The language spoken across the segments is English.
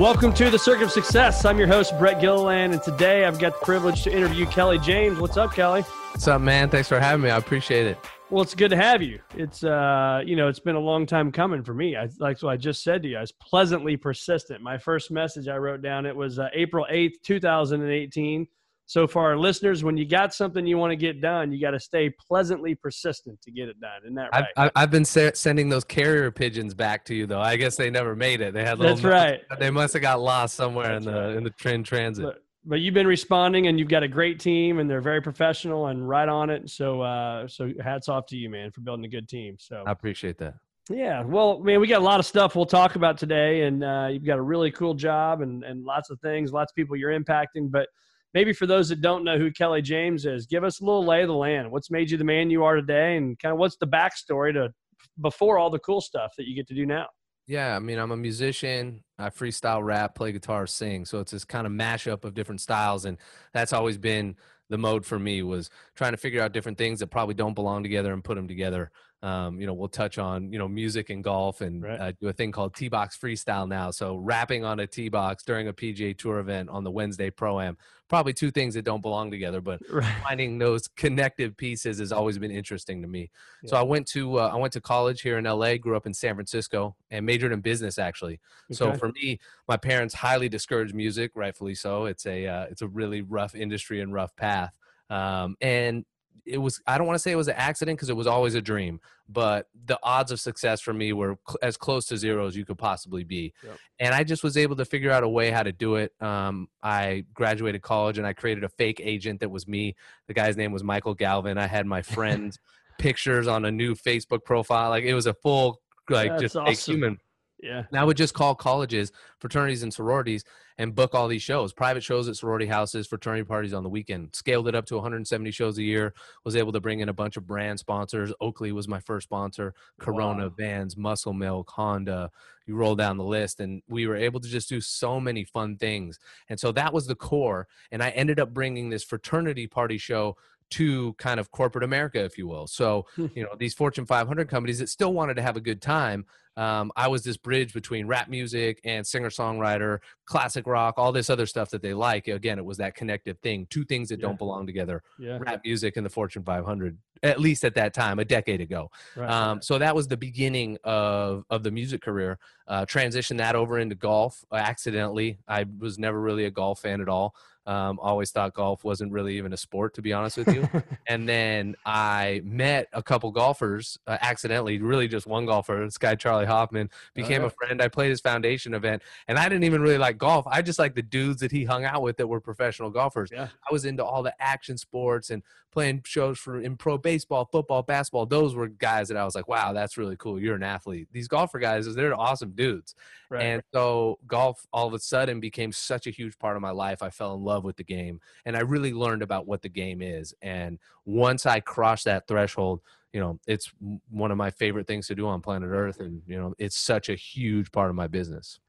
Welcome to the Circuit of Success. I'm your host, Brett Gilliland, and today I've got the privilege to interview Kelley James. What's up, Kelley? What's up, man? Thanks for having me. I appreciate it. Well, it's good to have you. It's uh, you know, it's been a long time coming for me. I like what I just said to you. I was pleasantly persistent. My first message I wrote down it was uh, April eighth, two thousand and eighteen. So for our listeners, when you got something you want to get done, you got to stay pleasantly persistent to get it done. Isn't that right? I've, I've been sending those carrier pigeons back to you, though. I guess they never made it. They had little That's right. They must have got lost somewhere That's in the right. in the train transit. But, but you've been responding, and you've got a great team, and they're very professional and right on it. So, uh, so hats off to you, man, for building a good team. So I appreciate that. Yeah, well, man, we got a lot of stuff we'll talk about today, and uh, you've got a really cool job and, and lots of things, lots of people you're impacting. But maybe for those that don't know who Kelley James is, give us a little lay of the land. What's made you the man you are today, and kind of what's the backstory to before all the cool stuff that you get to do now? Yeah, I mean, I'm a musician. I freestyle rap, play guitar, sing. So it's this kind of mashup of different styles, and that's always been the mode for me was trying to figure out different things that probably don't belong together and put them together. Um, you know, we'll touch on you know music and golf, and Right. uh, do a thing called tee box freestyle now. So rapping on a tee box during a PGA Tour event on the Wednesday Pro Am. Probably two things that don't belong together, but Right. finding those connective pieces has always been interesting to me. So I went to uh, I went to college here in LA, grew up in San Francisco, and majored in business actually. So for me, my parents highly discouraged music, rightfully so. It's a uh, it's a really rough industry and rough path. Um, and it was I don't want to say it was an accident because it was always a dream, but the odds of success for me were cl- as close to zero as you could possibly be. Yep. And I just was able to figure out a way how to do it. Um, I graduated college and I created a fake agent that was me. The guy's name was Michael Galvin. I had my friends' pictures on a new Facebook profile. Like it was a full like That's just fake awesome. human. yeah. And I would just call colleges, fraternities, and sororities and book all these shows, private shows at sorority houses, fraternity parties on the weekend. Scaled it up to 170 shows a year. Was able to bring in a bunch of brand sponsors. Oakley was my first sponsor. Corona, Wow. Vans, Muscle Milk, Honda. You roll down the list, and we were able to just do so many fun things. And so that was the core. And I ended up bringing this fraternity party show to kind of corporate America, if you will. So, you know, these Fortune 500 companies that still wanted to have a good time. Um, I was this bridge between rap music and singer songwriter, classic rock, all this other stuff that they like. Again, it was that connective thing, two things that Yeah. don't belong together Yeah. rap music and the Fortune 500, at least at that time, a decade ago. Right. Um, so that was the beginning of of the music career. Uh, transitioned that over into golf uh, accidentally. I was never really a golf fan at all. Um, always thought golf wasn't really even a sport, to be honest with you. and then I met a couple golfers uh, accidentally, really just one golfer, this guy Charley Hoffman, became a friend. I played his foundation event, and I didn't even really like golf. I just like the dudes that he hung out with that were professional golfers. Yeah. I was into all the action sports and playing shows for in pro baseball, football, basketball. Those were guys that I was like, wow, that's really cool. You're an athlete. These golfer guys, they're awesome dudes. Right. And so golf all of a sudden became such a huge part of my life. I fell in love with the game and I really learned about what the game is. And once I crossed that threshold, you know, it's one of my favorite things to do on planet Earth. And, you know, it's such a huge part of my business.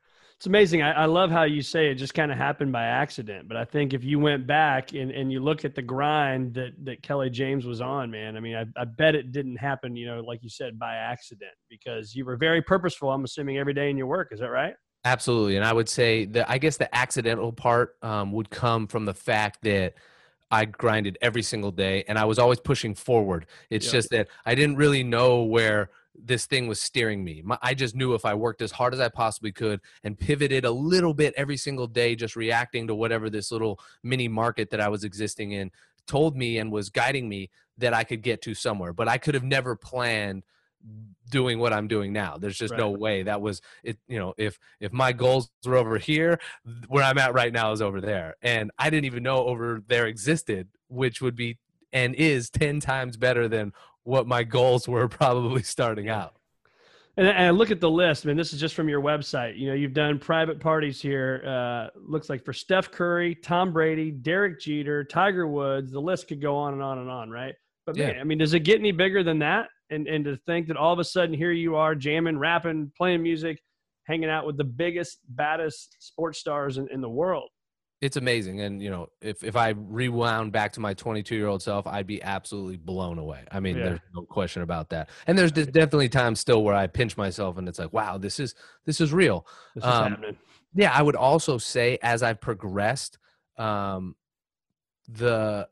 It's amazing. I, I love how you say it just kind of happened by accident. But I think if you went back and, and you look at the grind that, that Kelley James was on, man, I mean, I, I bet it didn't happen, you know, like you said, by accident because you were very purposeful, I'm assuming, every day in your work. Is that right? Absolutely. And I would say that I guess the accidental part um, would come from the fact that I grinded every single day and I was always pushing forward. It's Yeah. just that I didn't really know where this thing was steering me. My, I just knew if I worked as hard as I possibly could and pivoted a little bit every single day, just reacting to whatever this little mini market that I was existing in told me and was guiding me that I could get to somewhere. But I could have never planned doing what I'm doing now. There's just right. no way that was it. You know, if if my goals were over here, where I'm at right now is over there, and I didn't even know over there existed, which would be and is ten times better than what my goals were probably starting out. And, and I look at the list. I mean, this is just from your website. You know, you've done private parties here. Uh, looks like for Steph Curry, Tom Brady, Derek Jeter, Tiger Woods. The list could go on and on and on, right? But man, yeah. I mean, does it get any bigger than that? and and to think that all of a sudden here you are jamming, rapping, playing music, hanging out with the biggest, baddest sports stars in, in the world. It's amazing, and you know, if if I rewound back to my 22 year old self, I'd be absolutely blown away. I mean, yeah. there's no question about that. And there's definitely times still where I pinch myself, and it's like, wow, this is this is real. This um, happening. Yeah, I would also say as I've progressed, um, the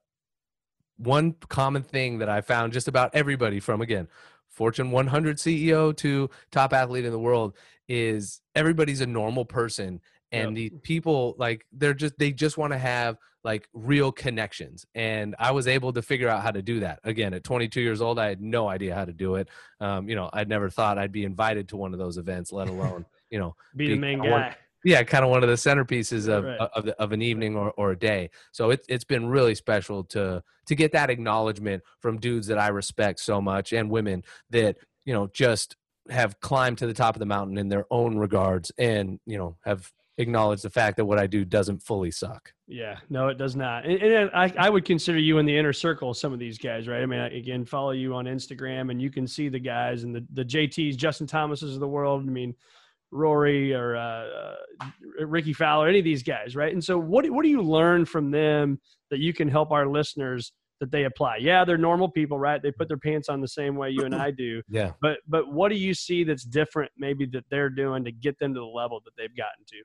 one common thing that I found just about everybody from again Fortune 100 CEO to top athlete in the world is everybody's a normal person and yep. the people like they're just they just want to have like real connections and i was able to figure out how to do that again at 22 years old i had no idea how to do it um, you know i'd never thought i'd be invited to one of those events let alone you know be the main guy yeah, kind of one of the centerpieces of right. of, the, of, an evening or, or a day. So it's it's been really special to to get that acknowledgement from dudes that I respect so much and women that you know just have climbed to the top of the mountain in their own regards and you know have acknowledged the fact that what I do doesn't fully suck. Yeah, no, it does not. And, and I, I would consider you in the inner circle of some of these guys, right? I mean, I, again, follow you on Instagram and you can see the guys and the, the JTs, Justin Thomases of the world. I mean, Rory or uh, uh, Rickie Fowler, any of these guys, right? And so, what what do you learn from them that you can help our listeners that they apply? Yeah, they're normal people, right? They put their pants on the same way you and I do. Yeah. But but what do you see that's different, maybe that they're doing to get them to the level that they've gotten to?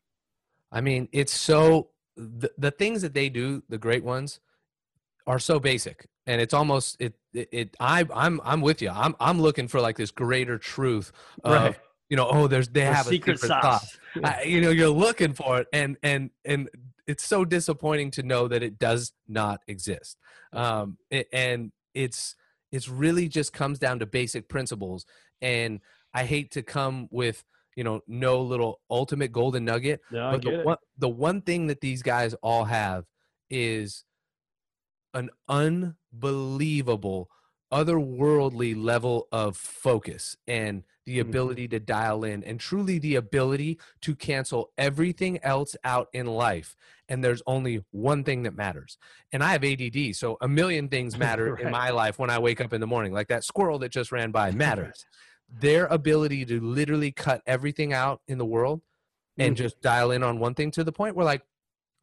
I mean, it's so the, the things that they do, the great ones, are so basic and it's almost it it, it I I'm I'm with you. I'm I'm looking for like this greater truth of right you know, oh, there's they the have secret a secret sauce. I, you know, you're looking for it, and and and it's so disappointing to know that it does not exist. Um, it, and it's it's really just comes down to basic principles. And I hate to come with you know no little ultimate golden nugget, no, but the one, the one thing that these guys all have is an unbelievable otherworldly level of focus and the mm-hmm. ability to dial in and truly the ability to cancel everything else out in life and there's only one thing that matters and i have add so a million things matter right. in my life when i wake up in the morning like that squirrel that just ran by matters their ability to literally cut everything out in the world and mm-hmm. just dial in on one thing to the point where like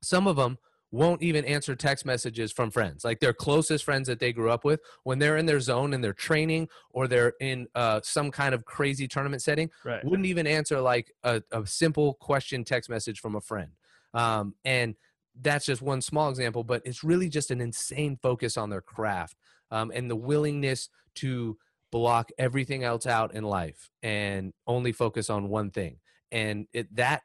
some of them won't even answer text messages from friends, like their closest friends that they grew up with, when they're in their zone and they're training or they're in uh, some kind of crazy tournament setting, right. wouldn't even answer like a, a, simple question text message from a friend. Um, and that's just one small example, but it's really just an insane focus on their craft um, and the willingness to block everything else out in life and only focus on one thing. And it, that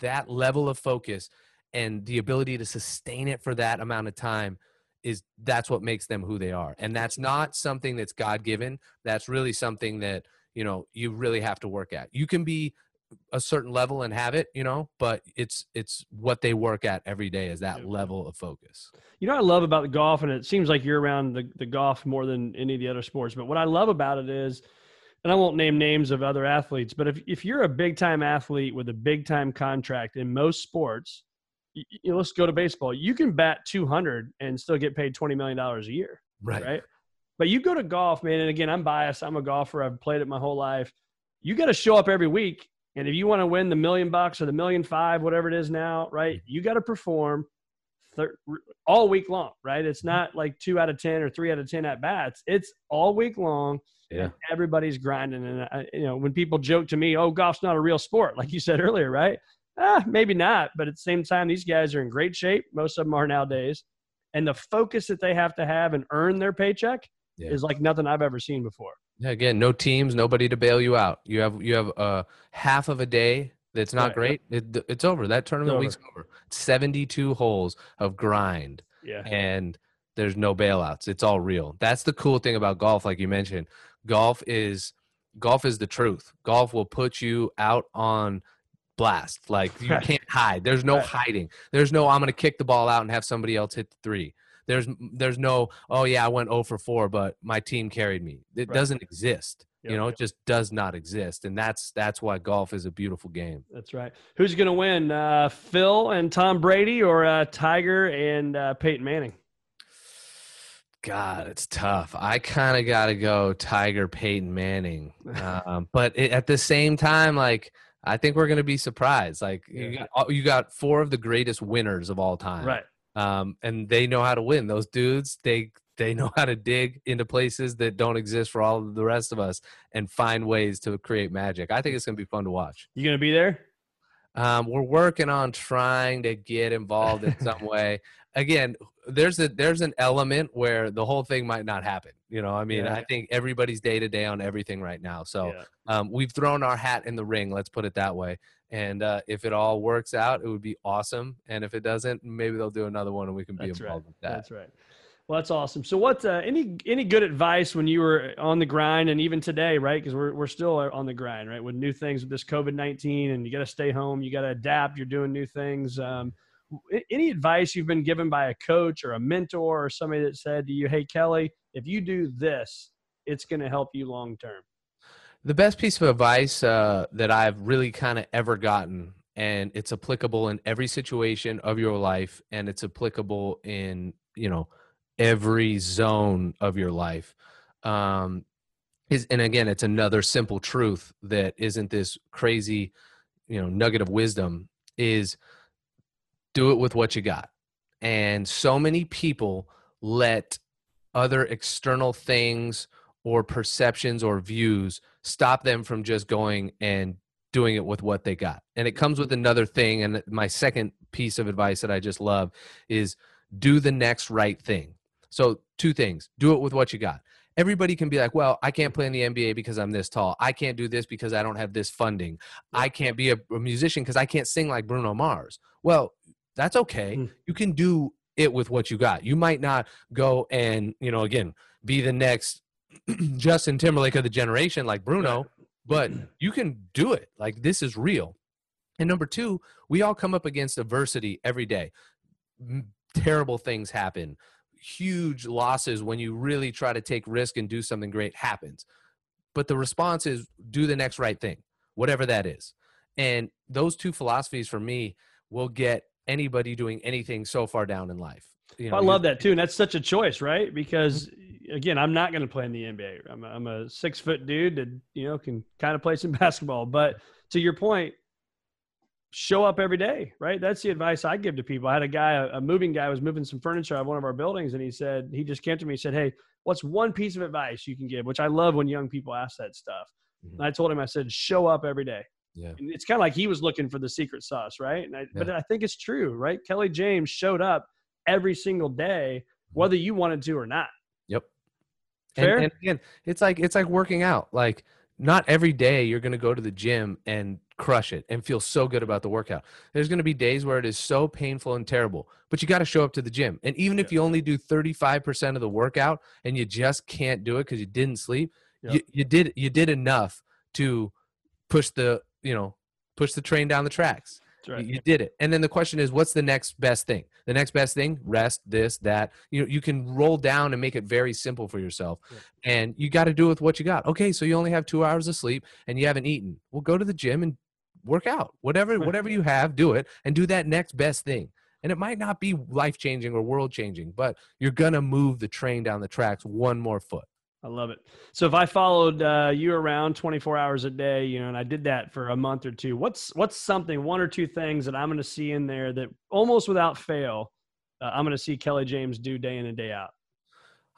that level of focus and the ability to sustain it for that amount of time is that's what makes them who they are. And that's not something that's god given that's really something that you know you really have to work at. You can be a certain level and have it you know but it's it's what they work at every day is that level of focus you know i love about the golf and it seems like you're around the, the golf more than any of the other sports but what i love about it is and i won't name names of other athletes but if, if you're a big time athlete with a big time contract in most sports you know, let's go to baseball. You can bat 200 and still get paid 20 million dollars a year, right? Right. But you go to golf, man. And again, I'm biased. I'm a golfer. I've played it my whole life. You got to show up every week, and if you want to win the million bucks or the million five, whatever it is now, right? You got to perform thir- all week long, right? It's mm-hmm. not like two out of ten or three out of ten at bats. It's all week long. Yeah. Everybody's grinding, and I, you know when people joke to me, "Oh, golf's not a real sport," like you said earlier, right? Ah, maybe not. But at the same time, these guys are in great shape. Most of them are nowadays. And the focus that they have to have and earn their paycheck Yeah. is like nothing I've ever seen before. Yeah, again, no teams, nobody to bail you out. You have you have uh, half of a day that's not Right, great. It, it's over. That tournament over. week's over. Seventy-two holes of grind, Yeah. and there's no bailouts. It's all real. That's the cool thing about golf, like you mentioned. Golf is golf is the truth. Golf will put you out on blast. Like you can't hide. There's no Right. hiding. There's no I'm going to kick the ball out and have somebody else hit the three. There's there's no oh yeah I went 0 for 4 but my team carried me. It Right. doesn't exist. Yep, you know, yep. it just does not exist, and that's that's why golf is a beautiful game. That's right. Who's going to win, uh, Phil and Tom Brady, or uh, Tiger and uh, Peyton Manning? God, it's tough. I kind of got to go Tiger, Peyton Manning, um, but it, at the same time, like I think we're going to be surprised. Like you, got, uh, you got four of the greatest winners of all time, Right. Um, and they know how to win. Those dudes, they they know how to dig into places that don't exist for all of the rest of us and find ways to create magic. I think it's going to be fun to watch. You going to be there? Um, we're working on trying to get involved in some way. Again, there's a there's an element where the whole thing might not happen. You know, I mean, Yeah. I think everybody's day to day on everything right now. So Yeah. um, we've thrown our hat in the ring. Let's put it that way. And uh, if it all works out, it would be awesome. And if it doesn't, maybe they'll do another one, and we can be That's right. involved with that. That's right. Well, that's awesome. So, what uh, any any good advice when you were on the grind, and even today, right? Because we're we're still on the grind, right? With new things with this COVID nineteen, and you got to stay home, you got to adapt. You're doing new things. Um, any advice you've been given by a coach or a mentor or somebody that said to you, "Hey, Kelley, if you do this, it's going to help you long term." The best piece of advice uh, that I've really kind of ever gotten, and it's applicable in every situation of your life, and it's applicable in you know every zone of your life, um, is and again, it's another simple truth that isn't this crazy, you know, nugget of wisdom. Is do it with what you got, and so many people let other external things or perceptions or views stop them from just going and doing it with what they got. And it comes with another thing. And my second piece of advice that I just love is do the next right thing. So, two things do it with what you got. Everybody can be like, well, I can't play in the NBA because I'm this tall. I can't do this because I don't have this funding. I can't be a, a musician because I can't sing like Bruno Mars. Well, that's okay. Mm. You can do it with what you got. You might not go and, you know, again, be the next Justin Timberlake of the generation like Bruno, but you can do it. Like this is real. And number two, we all come up against adversity every day. Terrible things happen. Huge losses when you really try to take risk and do something great happens. But the response is do the next right thing, whatever that is. And those two philosophies for me will get anybody doing anything so far down in life. You know, I love that too, and that's such a choice, right? Because again, I'm not going to play in the NBA. I'm a, I'm a six foot dude that you know can kind of play some basketball. But to your point, show up every day, right? That's the advice I give to people. I had a guy, a, moving guy, was moving some furniture out of one of our buildings, and he said he just came to me. He said, "Hey, what's one piece of advice you can give?" Which I love when young people ask that stuff. Mhm. And I told him, I said, "Show up every day." Yeah. And it's kind of like he was looking for the secret sauce, right? And I, But I think it's true, right? Kelley James showed up every single day, mm-hmm. whether you wanted to or not. Yep. Fair? And, and again, it's like it's like working out. Like not every day you're going to go to the gym and crush it and feel so good about the workout. There's going to be days where it is so painful and terrible, but you got to show up to the gym. And even if you only do 35% of the workout and you just can't do it because you didn't sleep, you, you did you did enough to push the you know push the train down the tracks. Right. You, you did it. And then the question is, what's the next best thing? The next best thing, rest, this, that. You know, you can roll down and make it very simple for yourself. And you got to do with what you got. Okay, so you only have two hours of sleep and you haven't eaten. Well, go to the gym and work out. Whatever, Right. whatever you have, do it and do that next best thing. And it might not be life changing or world changing, but you're gonna move the train down the tracks one more foot. I love it. So if I followed uh, you around 24 hours a day, you know, and I did that for a month or two, what's what's something, one or two things that I'm going to see in there that almost without fail, uh, I'm going to see Kelley James do day in and day out.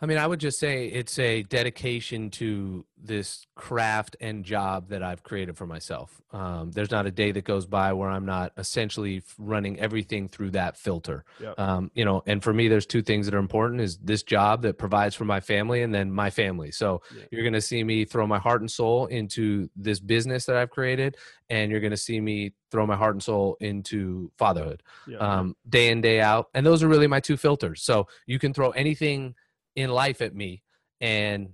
I mean, I would just say it's a dedication to this craft and job that I've created for myself. Um, there's not a day that goes by where I'm not essentially running everything through that filter. Yep. Um, you know, and for me, there's two things that are important: is this job that provides for my family, and then my family. So Yeah. you're going to see me throw my heart and soul into this business that I've created, and you're going to see me throw my heart and soul into fatherhood Yeah. um, day in day out and those are really my two filters so you can throw anything in life at me and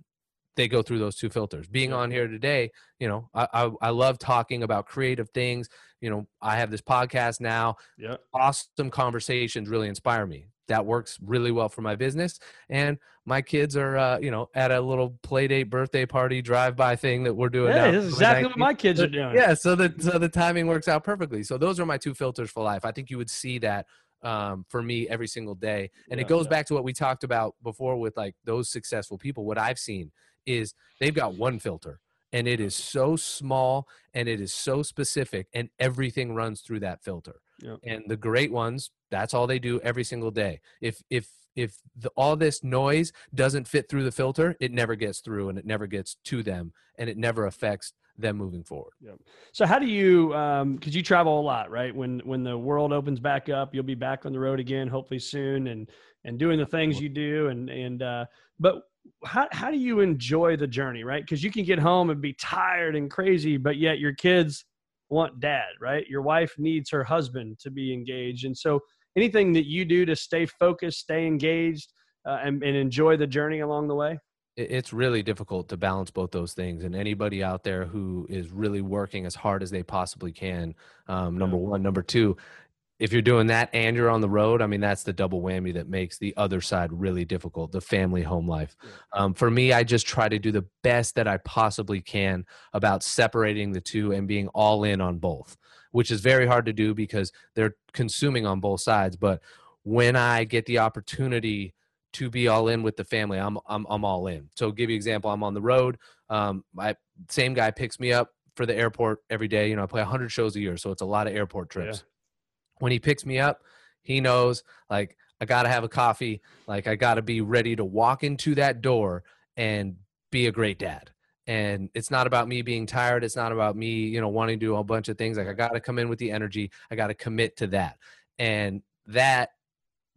they go through those two filters being on here today you know I, I i love talking about creative things you know i have this podcast now yeah. awesome conversations really inspire me that works really well for my business and my kids are uh, you know at a little play date birthday party drive by thing that we're doing Hey, now this is for exactly what my kids are doing. Yeah, so the so the timing works out perfectly. So those are my two filters for life. I think you would see that um, for me every single day, and Yeah, it goes yeah. back to what we talked about before with like those successful people. What I've seen is they've got one filter, and it is so small and it is so specific, and everything runs through that filter. And the great ones, that's all they do every single day. If if if the, all this noise doesn't fit through the filter, it never gets through, and it never gets to them, and it never affects them moving forward. So how do you um because you travel a lot, right? When when the world opens back up, you'll be back on the road again, hopefully soon and and doing the things you do and and uh but how how do you enjoy the journey, right? Because you can get home and be tired and crazy, but yet your kids want dad, right? Your wife needs her husband to be engaged. And so anything that you do to stay focused, stay engaged, uh, and, and enjoy the journey along the way? It- it's really difficult to balance both those things and anybody out there who is really working as hard as they possibly can um, number one. Number two if you're doing that and you're on the road i mean that's the double whammy that makes the other side really difficult the family home life. Um, for me i just try to do the best that i possibly can about separating the two and being all in on both which is very hard to do because they're consuming on both sides but when i get the opportunity to be all in with the family. I'm I'm I'm all in. So give you an example. I'm on the road. Um, my same guy picks me up for the airport every day. You know, I play 100 shows a year, so it's a lot of airport trips. When he picks me up, he knows like I got to have a coffee. Like I got to be ready to walk into that door and be a great dad. And it's not about me being tired. It's not about me, you know, wanting to do a bunch of things. Like I got to come in with the energy. I got to commit to that. And that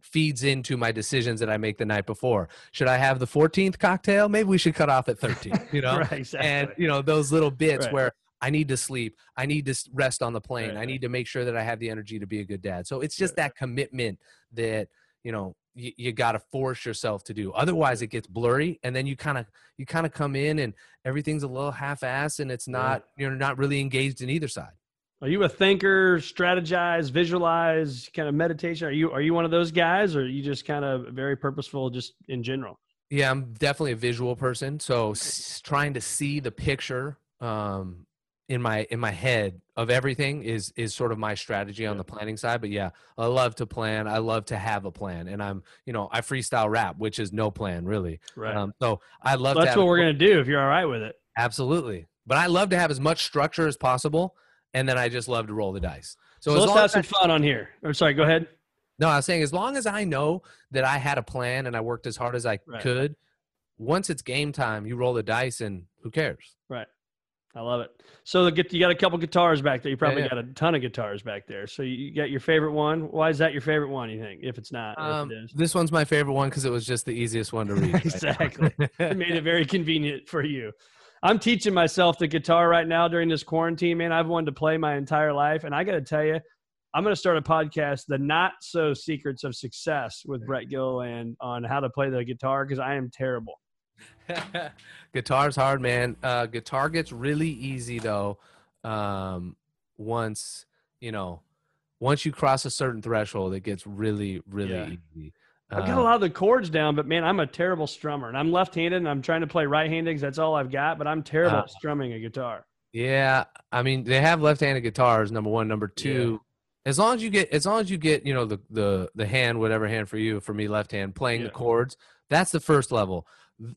feeds into my decisions that I make the night before. Should I have the 14th cocktail? Maybe we should cut off at 13, you know? right, exactly. And, you know, those little bits Right. where I need to sleep, I need to rest on the plane, Right, I need to make sure that I have the energy to be a good dad. So it's just that commitment that, you know, you, you got to force yourself to do. Otherwise, it gets blurry, and then you kind of you kind of come in and everything's a little half-ass, and it's not you're not really engaged in either side. Are you a thinker, strategize, visualize, kind of meditation? Are you are you one of those guys, or are you just kind of very purposeful, just in general? Yeah, I'm definitely a visual person. So s- trying to see the picture um, in my in my head of everything is is sort of my strategy on the planning side. But yeah, I love to plan. I love to have a plan, and I'm you know I freestyle rap, which is no plan really. Right. Um, so I love. So that's what we're gonna do if you're all right with it. Absolutely, but I love to have as much structure as possible, and then I just love to roll the dice. So, So, let's have some I- fun on here. I'm sorry, go ahead. no, I was saying as long as I know that I had a plan and I worked as hard as I Right. could, once it's game time, you roll the dice and who cares? Right. I love it. So you got a couple guitars back there. You probably yeah. got a ton of guitars back there. So you, got your favorite one. Why is that your favorite one? You think? If it's not, Um, if it this one's my favorite one because it was just the easiest one to read. Exactly. it made it very convenient for you. I'm teaching myself the guitar right now during this quarantine, man. I've wanted to play my entire life. And I got to tell you, I'm going to start a podcast, The Not So Secrets of Success, with Brett Gilliland on how to play the guitar because I am terrible. Guitar's hard, man. Uh, guitar gets really easy though. Um, once you know, once you cross a certain threshold, it gets really, really Yeah. easy. I've got a Um, lot of the chords down, but man, I'm a terrible strummer. And I'm left handed and I'm trying to play right handed because that's all I've got, but I'm terrible Ah. at strumming a guitar. Yeah, I mean they have left-handed guitars. Number one, number two. As long as you get, as long as you get, you know, the the the hand, whatever hand for you, for me, left hand, playing the chords. That's the first level.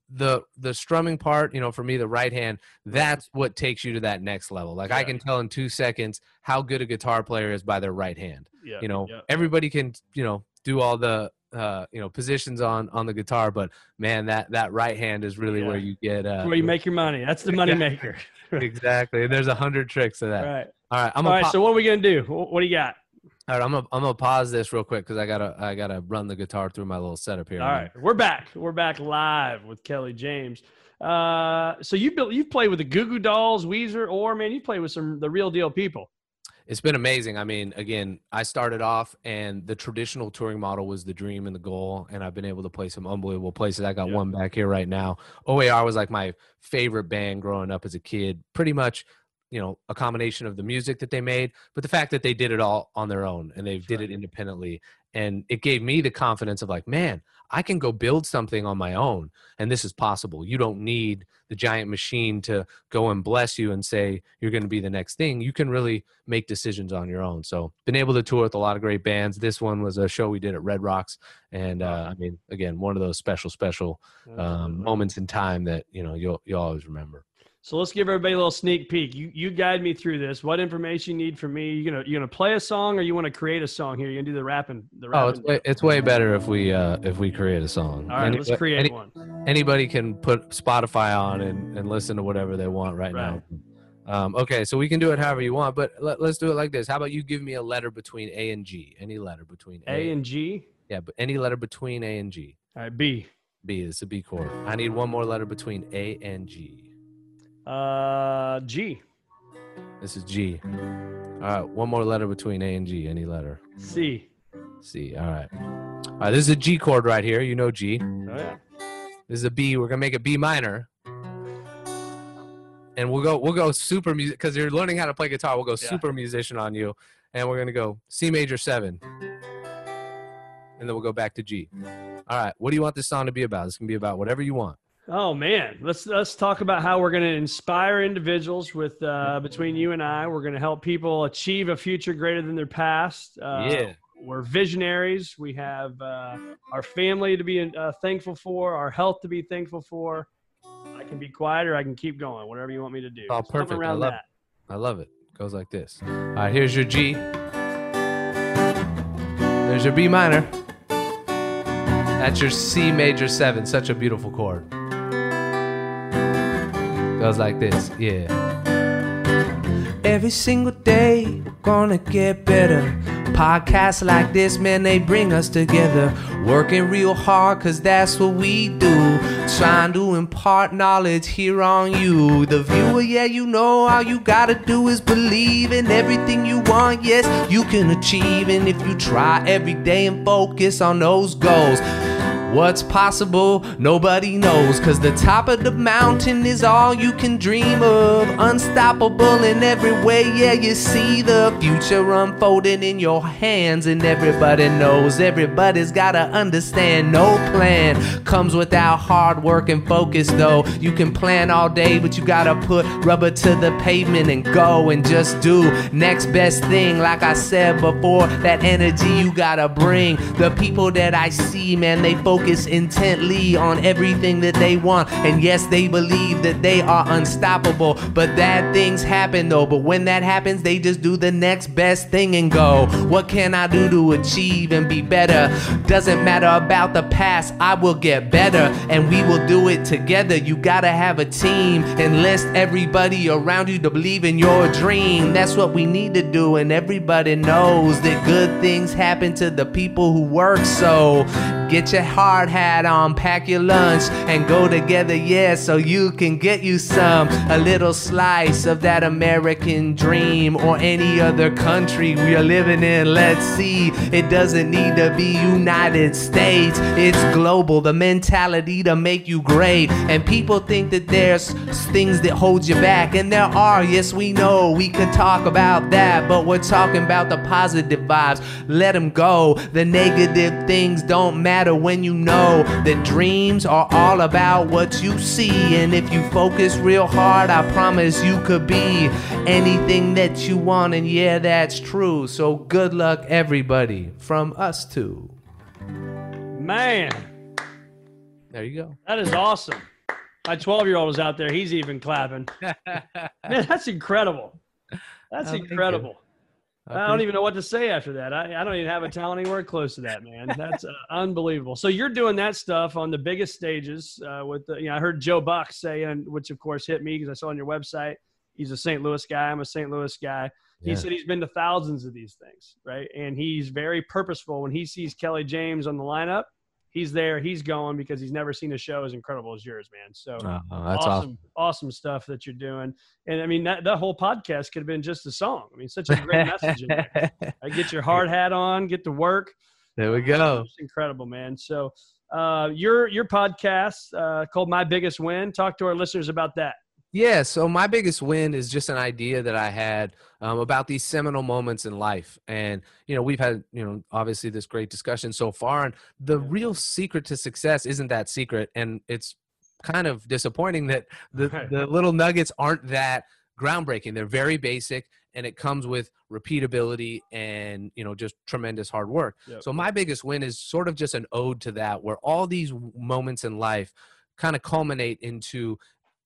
The the strumming part, you know, for me, the right hand, that's what takes you to that next level. Like I can tell in two seconds how good a guitar player is by their right hand. Yeah. You know, yeah. everybody can, you know, do all the uh, you know positions on on the guitar, but man, that that right hand is really Yeah. where you get uh, Where you make your money. That's the money maker. exactly. There's a hundred tricks to that. right. All right, I'm All gonna. So what are we gonna do? What do you got? all right, I'm gonna I'm gonna pause this real quick because I gotta I gotta run the guitar through my little setup here. All right, we're back. We're back live with Kelley James. Uh, so you built, you've played with the Goo Goo Dolls, Weezer, or man, you played with some the real deal people. It's been amazing. I mean, again, I started off and the traditional touring model was the dream and the goal, and I've been able to play some unbelievable places. I got Yeah. one back here right now. OAR was like my favorite band growing up as a kid. Pretty much, you know, a combination of the music that they made, but the fact that they did it all on their own and they did it independently. And it gave me the confidence of like, man, I can go build something on my own, and this is possible. You don't need the giant machine to go and bless you and say you're going to be the next thing. You can really make decisions on your own. So, been able to tour with a lot of great bands. This one was a show we did at Red Rocks, and uh, I mean, again, one of those special, special um, moments in time that you know you'll you'll always remember. So let's give everybody a little sneak peek. You you guide me through this. What information you need from me? You gonna you gonna play a song or you want to create a song here? You gonna do the rapping? The Oh, it's way, it's way better if we uh, if we create a song. All right, let's create any- one. Anybody can put Spotify on and, and listen to whatever they want right, Right. now. Um, okay, so we can do it however you want, but let, let's do it like this. How about you give me a letter between A and G? Any letter between A and G. yeah, but any letter between A and G. All right, B. B is a B chord. I need one more letter between A and G. Uh, G. This is G. All right, one more letter between A and G. Any letter. C. C. All right. All right, this is a G chord right here. You know G. Oh yeah. This is a B. We're gonna make a B minor, and we'll go we'll go super music because you're learning how to play guitar. We'll go Yeah. super musician on you, and we're gonna go C major seven, and then we'll go back to G. All right. What do you want this song to be about? This can be about whatever you want. Oh man, let's let's talk about how we're going to inspire individuals with uh, between you and I. We're going to help people achieve a future greater than their past. Uh, Yeah. we're visionaries. We have uh, our family to be uh, thankful for, our health to be thankful for. I can be quiet or I can keep going, whatever you want me to do. Oh, perfect. I love that. I love it. Goes like this. All right, here's your G. There's your B minor. That's your C major seven. Such a beautiful chord. Goes like this. Yeah. Every single day, gonna get better. Podcasts like this, man, they bring us together. Working real hard, cause that's what we do. Trying to impart knowledge here on you. The viewer, yeah, you know all you gotta do is believe in everything you want. Yes, you can achieve. And if you try every day and focus on those goals, What's possible, nobody knows. Cause the top of the mountain is all you can dream of. Unstoppable in every way, yeah, you see the future unfolding in your hands. And everybody knows, everybody's gotta understand. No plan comes without hard work and focus, though. You can plan all day, but you gotta put rubber to the pavement and go and just do. Next best thing, like I said before, that energy you gotta bring. The people that I see, man, they focus intently on everything that they want. And yes, they believe that they are unstoppable. But bad things happen though. But when that happens, they just do the next best thing and go, What can I do to achieve and be better? Doesn't matter about the past, I will get better. And we will do it together. You gotta have a team. Enlist everybody around you to believe in your dream. That's what we need to do. And everybody knows that good things happen to the people who work. So get your hard hat on, pack your lunch, and go together, yeah, so you can get you some. A little slice of that American dream or any other country we are living in. Let's see, it doesn't need to be United States, it's global. The mentality to make you great. And people think that there's things that hold you back, and there are, yes, we know. We can talk about that, but we're talking about the positive vibes. Let them go. The negative things don't matter when you know that dreams are all about what you see. And if you focus real hard, I promise you could be anything that you want. And yeah, that's true. So good luck, everybody, from us too. Man, There you go. that is awesome. My 12 year old is out there. He's even clapping. Man, that's incredible. That's Oh, incredible. I don't even know what to say after that. I, I don't even have a talent anywhere close to that, man. That's uh, unbelievable. So you're doing that stuff on the biggest stages uh, with the, you know, I heard Joe Buck saying, which of course hit me because I saw on your website, he's a St. Louis guy. I'm a St. Louis guy. He Yeah. said he's been to thousands of these things, right? And he's very purposeful when he sees Kelley James on the lineup. He's there. He's going because he's never seen a show as incredible as yours, man. So Oh, that's awesome, awesome. awesome stuff that you're doing. And I mean, that, that whole podcast could have been just a song. I mean, such a great message. In there. I get your hard hat on, get to work. there we go. It's incredible, man. So, uh, your your podcast uh, called "My Biggest Win." Talk to our listeners about that. Yeah, so my biggest win is just an idea that I had um, about these seminal moments in life. And, you know, we've had, you know, obviously this great discussion so far. And the real secret to success isn't that secret. And it's kind of disappointing that the, Right. the little nuggets aren't that groundbreaking. They're very basic and it comes with repeatability and, you know, just tremendous hard work. Yep. So my biggest win is sort of just an ode to that, where all these moments in life kind of culminate into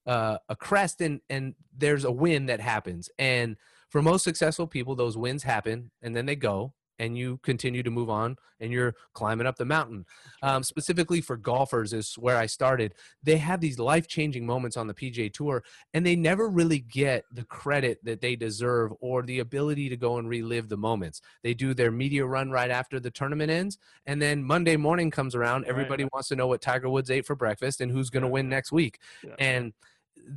uh, a crest and and there's a win that happens and for most successful people those wins happen and then they go and you continue to move on and you're climbing up the mountain um, specifically for golfers is where i started they have these life-changing moments on the pga tour and they never really get the credit that they deserve or the ability to go and relive the moments they do their media run right after the tournament ends and then monday morning comes around Right. everybody wants to know what tiger woods ate for breakfast and who's going to Yeah. win next week Yeah. and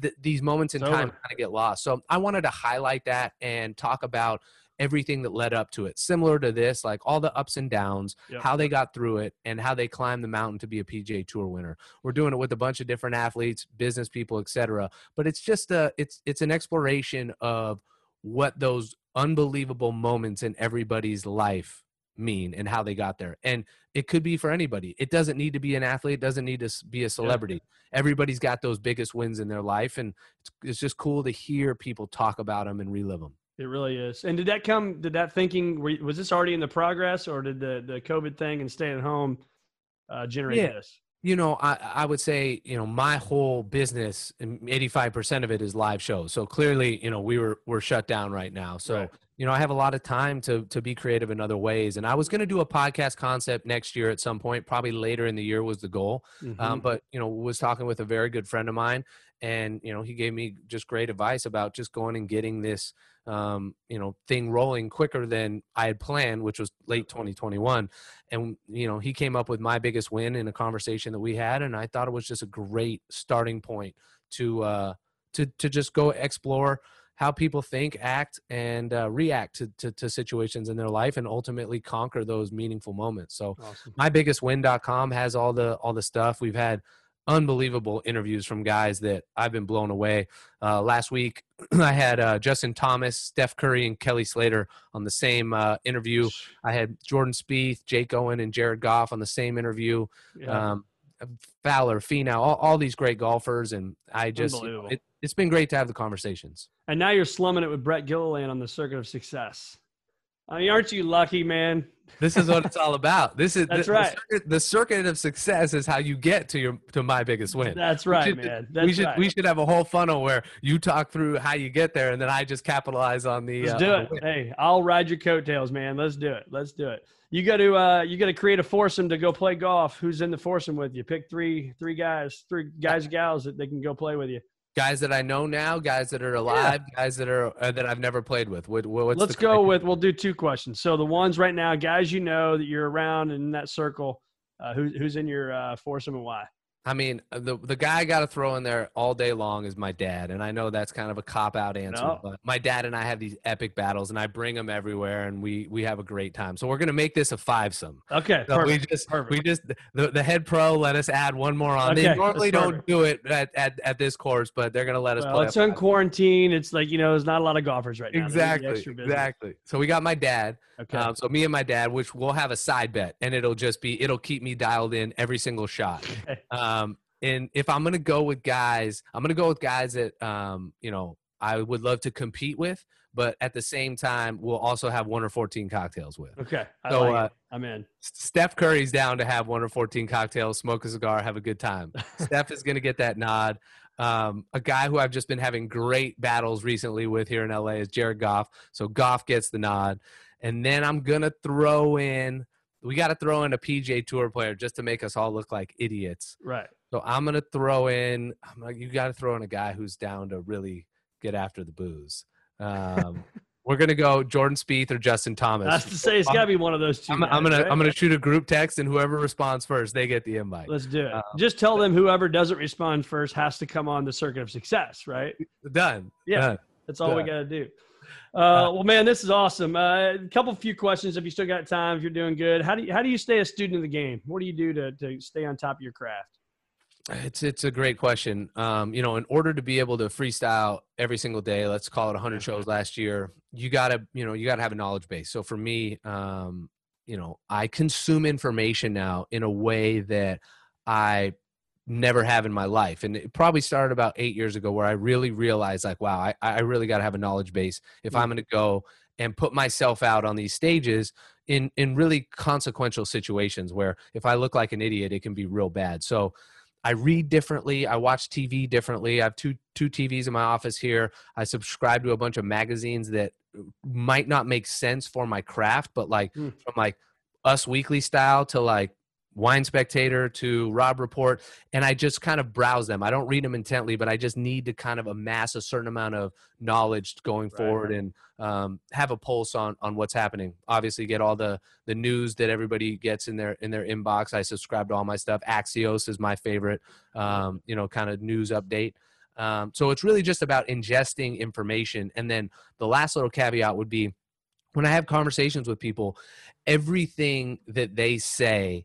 th- these moments in It's time kind of get lost. So I wanted to highlight that and talk about everything that led up to it, similar to this, like all the ups and downs, Yep. how they got through it, and how they climbed the mountain to be a PGA Tour winner. We're doing it with a bunch of different athletes, business people, etc. But it's just a it's it's an exploration of what those unbelievable moments in everybody's life mean and how they got there. And it could be for anybody. It doesn't need to be an athlete, it doesn't need to be a celebrity. Everybody's got those biggest wins in their life and it's, it's just cool to hear people talk about them and relive them. It really is. And did that come? Did that thinking? Was this already in the progress, or did the the COVID thing and staying at home uh, generate Yeah. this? you know, I, I would say, you know, my whole business, eighty-five percent of it is live shows. So clearly, you know, we were we're shut down right now. So Right. You know, I have a lot of time to to be creative in other ways. And I was going to do a podcast concept next year at some point, probably later in the year was the goal. Mm-hmm. Um, but you know, was talking with a very good friend of mine, and you know, he gave me just great advice about just going and getting this, um, you know, thing rolling quicker than I had planned, which was late 2021. And you know, he came up with my biggest win in a conversation that we had, and I thought it was just a great starting point to uh, to to just go explore how people think, act, and uh, react to, to to situations in their life, and ultimately conquer those meaningful moments. So awesome. mybiggestwin.com has all the all the stuff we've had unbelievable interviews from guys that i've been blown away uh, last week i had uh, justin thomas steph curry and kelly slater on the same uh, interview i had jordan Spieth, jake owen and jared goff on the same interview Yeah. um, fowler Finau, all, all these great golfers and i just you know, it, it's been great to have the conversations and now you're slumming it with Brett Gilliland on the Circuit of Success. I mean, aren't you lucky, man? this is what it's all about this is That's the, right. the, circuit, the circuit of success is how you get to your to my biggest win That's We right, should- man. That's we should right. we should have a whole funnel where you talk through how you get there, and then I just capitalize on the. Let's uh, do it. Hey, I'll ride your coattails, man. Let's do it. Let's do it. You got to uh, you got to create a foursome to go play golf. Who's in the foursome with you? Pick three three guys, three guys gals that they can go play with you. Guys that I know now, guys that are alive, guys that are uh, that I've never played with. What, what- what's Let's go with. We'll do two questions. So the ones right now, guys, you know that you're around in that circle. Uh, who, who's in your uh, foursome and why? I mean, uh, the the guy I got to throw in there all day long is my dad, and I know that's kind of a cop out answer, No. but my dad and I have these epic battles, and I bring them everywhere, and we we have a great time. So we're gonna make this a fivesome. Okay, So we just perfect. we just the, the head pro let us add one more on. Okay, they normally don't do it at, at, at this course, but they're gonna let us Well, play. it's in quarantine. It's like you know, there's not a lot of golfers right now. They need the Exactly. Exactly. So we got my dad. Okay. Um, so me and my dad, which we'll have a side bet, and it'll just be it'll keep me dialed in every single shot. Okay. Um, and if I'm gonna go with guys, I'm gonna go with guys that um, you know I would love to compete with, but at the same time, we'll also have one or fourteen cocktails with. Okay. I So, like uh. I'm in. Steph Curry's down to have one or 14 cocktails, smoke a cigar, have a good time. Steph is going to get that nod. Um, a guy who I've just been having great battles recently with here in LA is Jared Goff. So Goff gets the nod. And then I'm going to throw in, we got to throw in a PGA Tour player just to make us all look like idiots. Right. So I'm going to throw in, I'm like, you got to throw in a guy who's down to really get after the booze. Um, we're going to go Jordan Spieth or Justin Thomas. I have to say, it's got to be one of those two. I'm, guys, I'm gonna right? I'm gonna shoot a group text, and whoever responds first, they get the invite. Let's do it. Um, Just tell them whoever doesn't respond first has to come on the circuit of success, right? Done. Yeah. Done. That's all we got to do. Uh, well, man, this is awesome. Uh, a couple few questions if you still got time. If you're doing good, how do you, how do you stay a student of the game? What do you do to to stay on top of your craft? It's it's a great question. Um, you know, in order to be able to freestyle every single day, let's call it 100 shows last year, you gotta you know you gotta have a knowledge base. So for me, um, you know, I consume information now in a way that I never have in my life, and it probably started about eight years ago, where I really realized like, wow, I I really got to have a knowledge base if I'm going to go and put myself out on these stages in in really consequential situations where if I look like an idiot, it can be real bad. So I read differently. I watch TV differently. I have two two TVs in my office here. I subscribe to a bunch of magazines that might not make sense for my craft, but like Hmm. from like Us Weekly style to like Wine Spectator to Robb Report, and I just kind of browse them. I don't read them intently, but I just need to kind of amass a certain amount of knowledge going Right. forward and um, have a pulse on on what's happening. Obviously, get all the the news that everybody gets in their in their inbox. I subscribe to all my stuff. Axios is my favorite, um, you know, kind of news update. Um, so it's really just about ingesting information, and then the last little caveat would be when I have conversations with people, everything that they say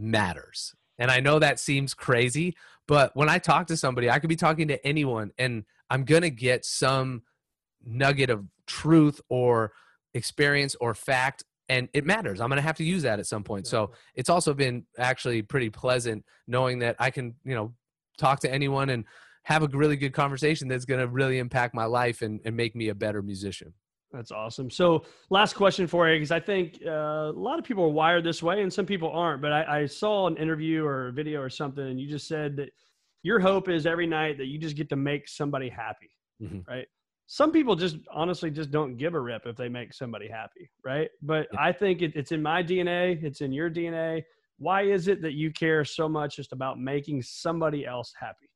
matters. And I know that seems crazy, but when I talk to somebody, I could be talking to anyone and I'm going to get some nugget of truth or experience or fact and it matters. I'm going to have to use that at some point. So it's also been actually pretty pleasant knowing that I can, you know, talk to anyone and have a really good conversation that's going to really impact my life and, and make me a better musician. That's awesome. So, last question for you, because I think uh, a lot of people are wired this way, and some people aren't. But I, I saw an interview or a video or something, and you just said that your hope is every night that you just get to make somebody happy, Mhm. right? Some people just honestly just don't give a rip if they make somebody happy, right? But Yeah. I think it, it's in my DNA, it's in your DNA. Why is it that you care so much just about making somebody else happy?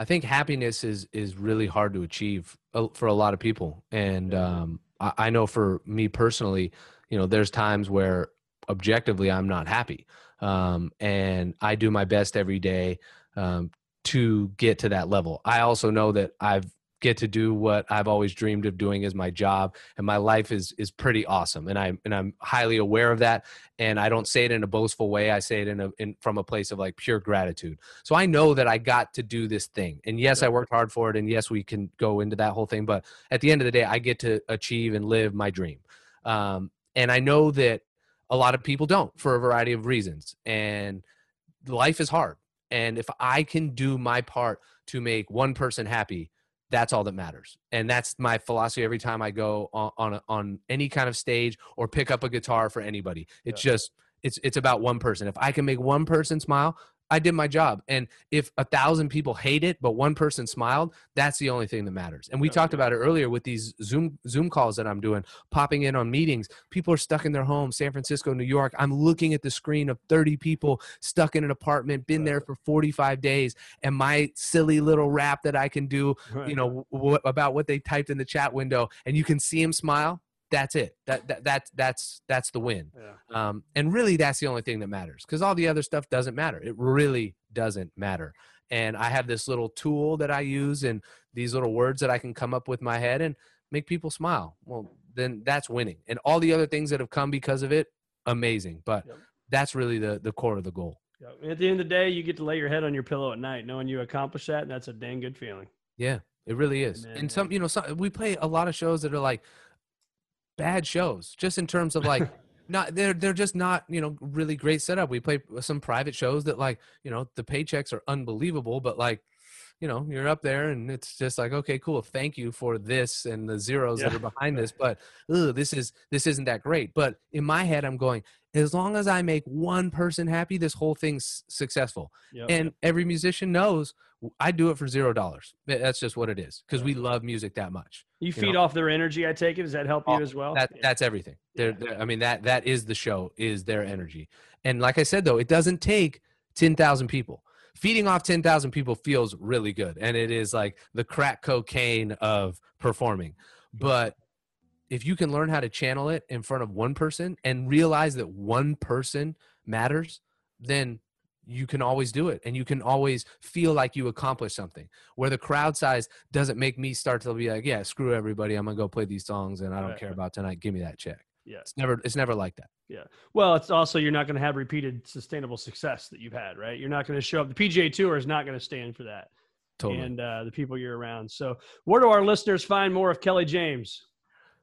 I think happiness is is really hard to achieve uh, for a lot of people, and um, I, I know for me personally, you know, there's times where objectively I'm not happy, um, and I do my best every day um, to get to that level. I also know that I've get to do what I've always dreamed of doing as my job and my life is is pretty awesome and I and I'm highly aware of that and I don't say it in a boastful way I say it in a in from a place of like pure gratitude. So I know that I got to do this thing and yes I worked hard for it and yes we can go into that whole thing but at the end of the day I get to achieve and live my dream. Um, and I know that a lot of people don't for a variety of reasons and life is hard and if I can do my part to make one person happy that's all that matters. And that's my philosophy every time i go on on, a, on any kind of stage or pick up a guitar for anybody. It's just it's it's about one person. If i can make one person smile i did my job and if a thousand people hate it but one person smiled that's the only thing that matters. And we Yeah, talked yeah. about it earlier with these zoom zoom calls that i'm doing popping in on meetings. People are stuck in their homes san francisco new york. I'm looking at the screen of 30 people stuck in an apartment been there for 45 days and my silly little rap that i can do you know w- about what they typed in the chat window and you can see them smile that's it that, that that's that's that's the win Yeah. um, and really that's the only thing that matters because all the other stuff doesn't matter it really doesn't matter and i have this little tool that i use and these little words that i can come up with my head and make people smile well then that's winning and all the other things that have come because of it amazing but Yep. that's really the the core of the goal Yeah. At the end of the day, you get to lay your head on your pillow at night knowing you accomplished that, and that's a dang good feeling. Yeah, it really is. Amen, and some, you know, some, we play a lot of shows that are like bad shows, just in terms of like not they're they're just not you know really great setup. We play some private shows that like you know the paychecks are unbelievable, but like you know you're up there and it's just like okay cool thank you for this and the zeros that are behind this but ugh, this is this isn't that great but in my head i'm going as long as I make one person happy, this whole thing's successful. Yep. And every musician knows I do it for zero dollars. That's just what it is because we love music that much. you feed know. off their energy. I take it. Does that help you Oh, as well? That Yeah. that's everything. They're, they're- I mean that that is the show is their energy. And like I said though, it doesn't take 10,000 people. Feeding off 10,000 people feels really good and it is like the crack cocaine of performing. But if you can learn how to channel it in front of one person and realize that one person matters, then you can always do it and you can always feel like you accomplished something where the crowd size doesn't make me start to be like yeah screw everybody i'm gonna go play these songs and i don't Right, care about tonight give me that check Yeah. it's never it's never like that Yeah. Well, it's also you're not going to have repeated sustainable success that you've had, right? You're not going to show up. The PGA Tour is not going to stand for that, totally and uh, the people you're around. So, where do our listeners find more of Kelley James?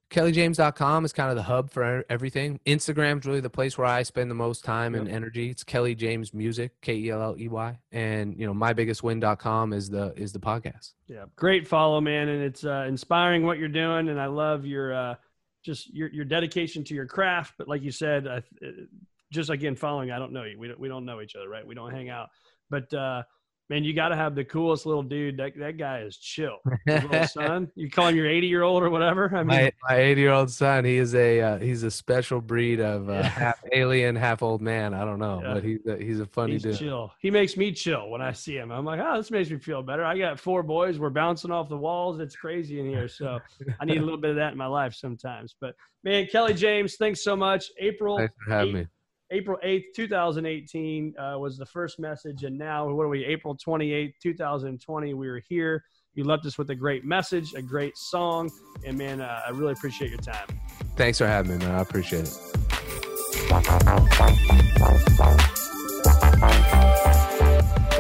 kelleyjames.com is kind of the hub for e- everything instagram's really the place where i spend the most time and energy it's kelley james music k-e-l-l-e-y and you know mybiggestwin.com is the is the podcast Yeah, great follow, man, and it's uh, inspiring what you're doing, and I love your uh, just your your dedication to your craft. But like you said, I, uh, just again following, I don't know you. We don't, we don't know each other, right? We don't hang out, but uh, man, you got to have the coolest little dude. That that guy is chill. Little son, you call him your 80 year old or whatever. I mean, my my 80 year old son he is a uh, he's a special breed of uh, Yeah. half alien half old man i don't know Yeah. but he's a, he's a funny he's dude chill. He makes me chill when I see him. I'm like, oh, this makes me feel better. I got four boys. We're bouncing off the walls. It's crazy in here. So I need a little bit of that in my life sometimes. But man, Kelley James, thanks so much. April thanks for having me April 8th, 2018 uh, was the first message. And now, what are we, April 28th, 2020? We are here. You left us with a great message, a great song. And man, uh, I really appreciate your time. thanks for having me man i appreciate it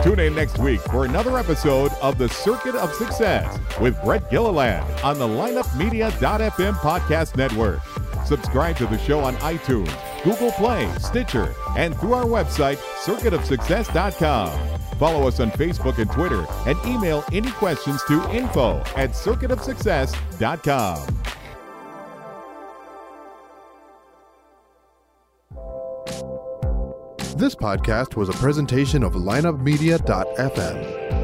Tune in next week for another episode of The Circuit of Success with Brett Gilliland on the lineupmedia.fm podcast network. Subscribe to the show on iTunes, Google Play, Stitcher, and through our website, circuitofsuccess.com. Follow us on Facebook and Twitter and email any questions to info at circuitofsuccess.com. This podcast was a presentation of lineupmedia.fm.